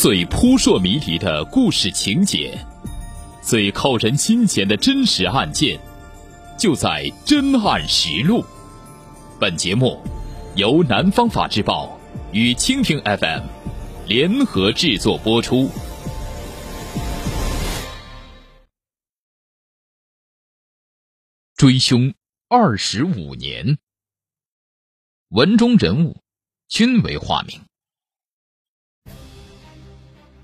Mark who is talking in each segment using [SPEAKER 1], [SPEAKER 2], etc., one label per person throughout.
[SPEAKER 1] 最扑朔迷离的故事情节，最扣人心弦的真实案件，就在《真案实录》。本节目由南方法制报与蜻蜓 FM 联合制作播出。追凶二十五年，文中人物均为化名。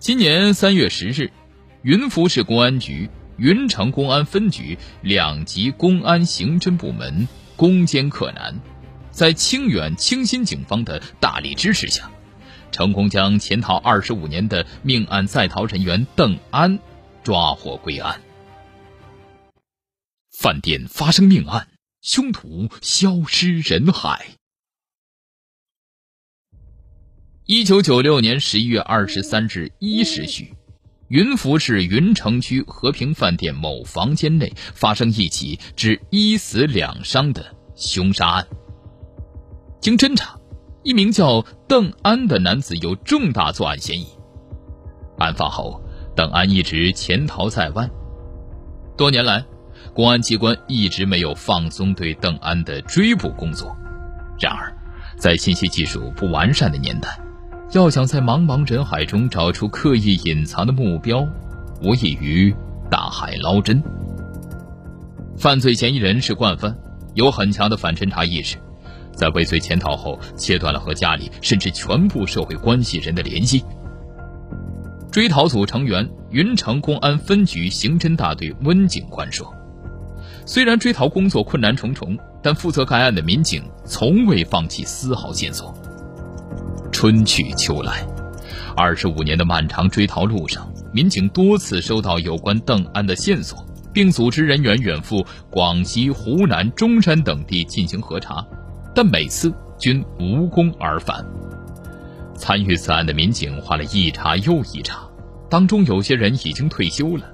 [SPEAKER 1] 今年三月十日，云浮市公安局云城公安分局两级公安刑侦部门攻坚克难，在清远清新警方的大力支持下，成功将潜逃二十五年的命案在逃人员邓安抓获归案。饭店发生命案，凶徒消失人海。一九九六年十一月二十三日一时许，云浮市云城区和平饭店某房间内发生一起致一死两伤的凶杀案。经侦查，一名叫邓安的男子有重大作案嫌疑。案发后，邓安一直潜逃在外。多年来，公安机关一直没有放松对邓安的追捕工作。然而，在信息技术不完善的年代，要想在茫茫人海中找出刻意隐藏的目标，无异于大海捞针。犯罪嫌疑人是惯犯，有很强的反侦查意识，在畏罪潜逃后，切断了和家里甚至全部社会关系人的联系。追逃组成员云城公安分局刑侦大队温警官说：“虽然追逃工作困难重重，但负责该案的民警从未放弃丝毫线索。”春去秋来，二十五年的漫长追逃路上，民警多次收到有关邓安的线索，并组织人员远赴广西、湖南、中山等地进行核查，但每次均无功而返。参与此案的民警花了一茬又一茬，当中有些人已经退休了，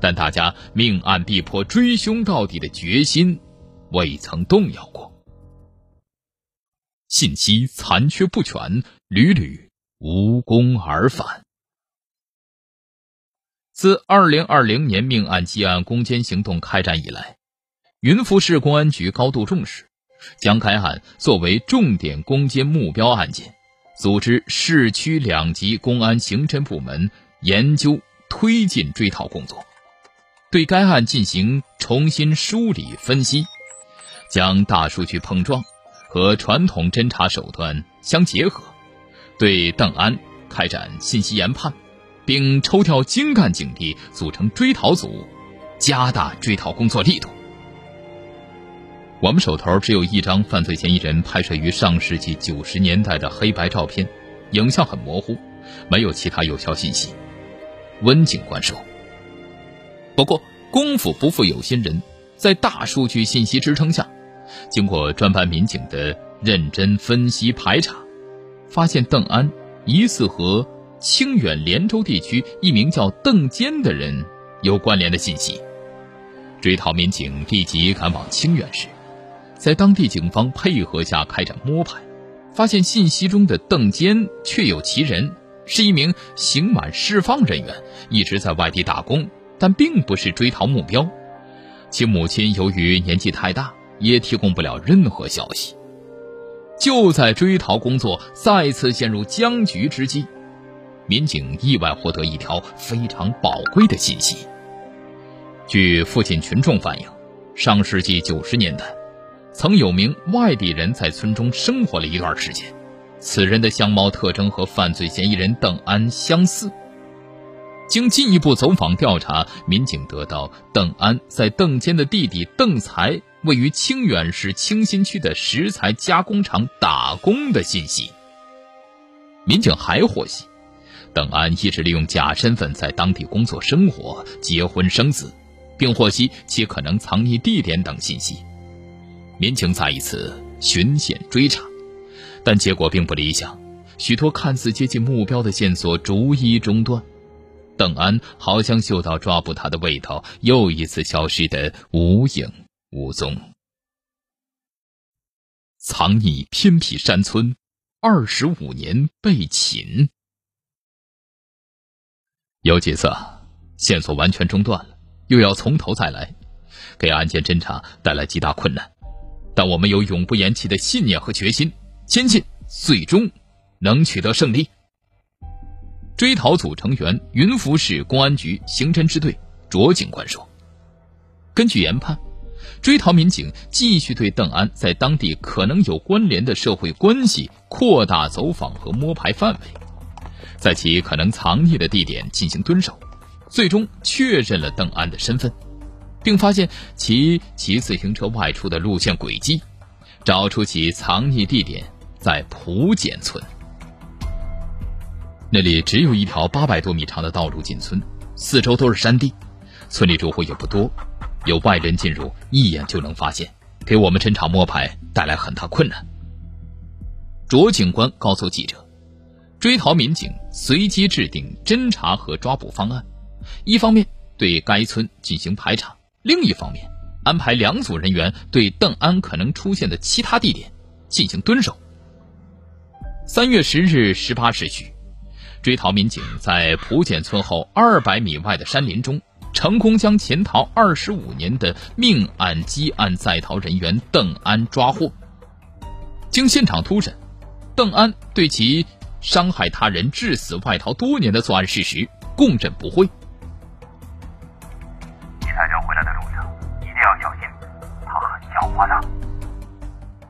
[SPEAKER 1] 但大家命案必破、追凶到底的决心未曾动摇过。信息残缺不全，屡屡无功而返。自二零二零年命案积案攻坚行动开展以来，云浮市公安局高度重视，将该案作为重点攻坚目标案件，组织市区两级公安刑侦部门研究推进追逃工作，对该案进行重新梳理分析，将大数据碰撞。和传统侦查手段相结合，对邓安开展信息研判，并抽调精干警力组成追逃组，加大追逃工作力度。我们手头只有一张犯罪嫌疑人拍摄于上世纪九十年代的黑白照片，影像很模糊，没有其他有效信息。温警官说：“不过功夫不负有心人，在大数据信息支撑下。”经过专班民警的认真分析排查，发现邓安疑似和清远连州地区一名叫邓坚的人有关联的信息。追逃民警立即赶往清远市，在当地警方配合下开展摸排，发现信息中的邓坚确有其人，是一名刑满释放人员，一直在外地打工，但并不是追逃目标。其母亲由于年纪太大。也提供不了任何消息。就在追逃工作再次陷入僵局之际，民警意外获得一条非常宝贵的信息。据附近群众反映，上世纪九十年代，曾有名外地人在村中生活了一段时间，此人的相貌特征和犯罪嫌疑人邓安相似。经进一步走访调查，民警得到邓安在邓坚的弟弟邓才位于清远市清新区的石材加工厂打工的信息。民警还获悉，邓安一直利用假身份在当地工作、生活、结婚、生子，并获悉其可能藏匿地点等信息。民警再一次循线追查，但结果并不理想，许多看似接近目标的线索逐一中断。邓安好像嗅到抓捕他的味道，又一次消失得无影无踪。藏匿偏僻山村，二十五年被擒。有几次线索完全中断了，又要从头再来，给案件侦查带来极大困难。但我们有永不言弃的信念和决心，坚信最终能取得胜利。追逃组成员云浮市公安局刑侦支队卓警官说：“根据研判，追逃民警继续对邓安在当地可能有关联的社会关系扩大走访和摸排范围，在其可能藏匿的地点进行蹲守，最终确认了邓安的身份，并发现其骑自行车外出的路线轨迹，找出其藏匿地点在蒲简村。”那里只有一条八百多米长的道路进村，四周都是山地，村里住户也不多，有外人进入一眼就能发现，给我们侦查摸排带来很大困难。卓警官告诉记者，追逃民警随机制定侦查和抓捕方案，一方面对该村进行排查，另一方面安排两组人员对邓安可能出现的其他地点进行蹲守。三月十日十八时许。追逃民警在蒲简村后二百米外的山林中，成功将潜逃二十五年的命案积案在逃人员邓安抓获。经现场突审，邓安对其伤害他人致死、外逃多年的作案事实供认不讳。
[SPEAKER 2] 你在这回来的路上一定要小心，他很狡猾的。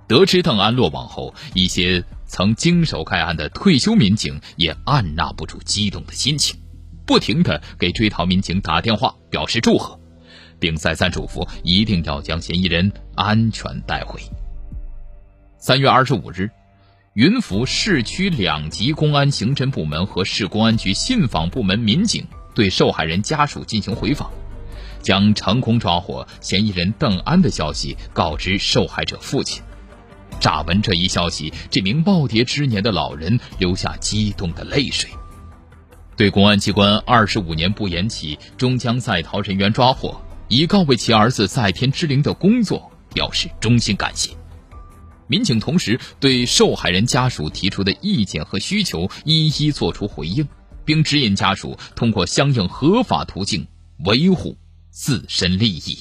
[SPEAKER 1] 得知邓安落网后，一些。曾经手该案的退休民警也按捺不住激动的心情，不停的给追逃民警打电话表示祝贺，并再三嘱咐一定要将嫌疑人安全带回。三月二十五日，云浮市区两级公安刑侦部门和市公安局信访部门民警对受害人家属进行回访，将成功抓获嫌疑人邓安的消息告知受害者父亲。乍闻这一消息，这名耄耋之年的老人流下激动的泪水，对公安机关二十五年不言起终将在逃人员抓获，以告慰其儿子在天之灵的工作表示衷心感谢。民警同时对受害人家属提出的意见和需求一一作出回应，并指引家属通过相应合法途径维护自身利益。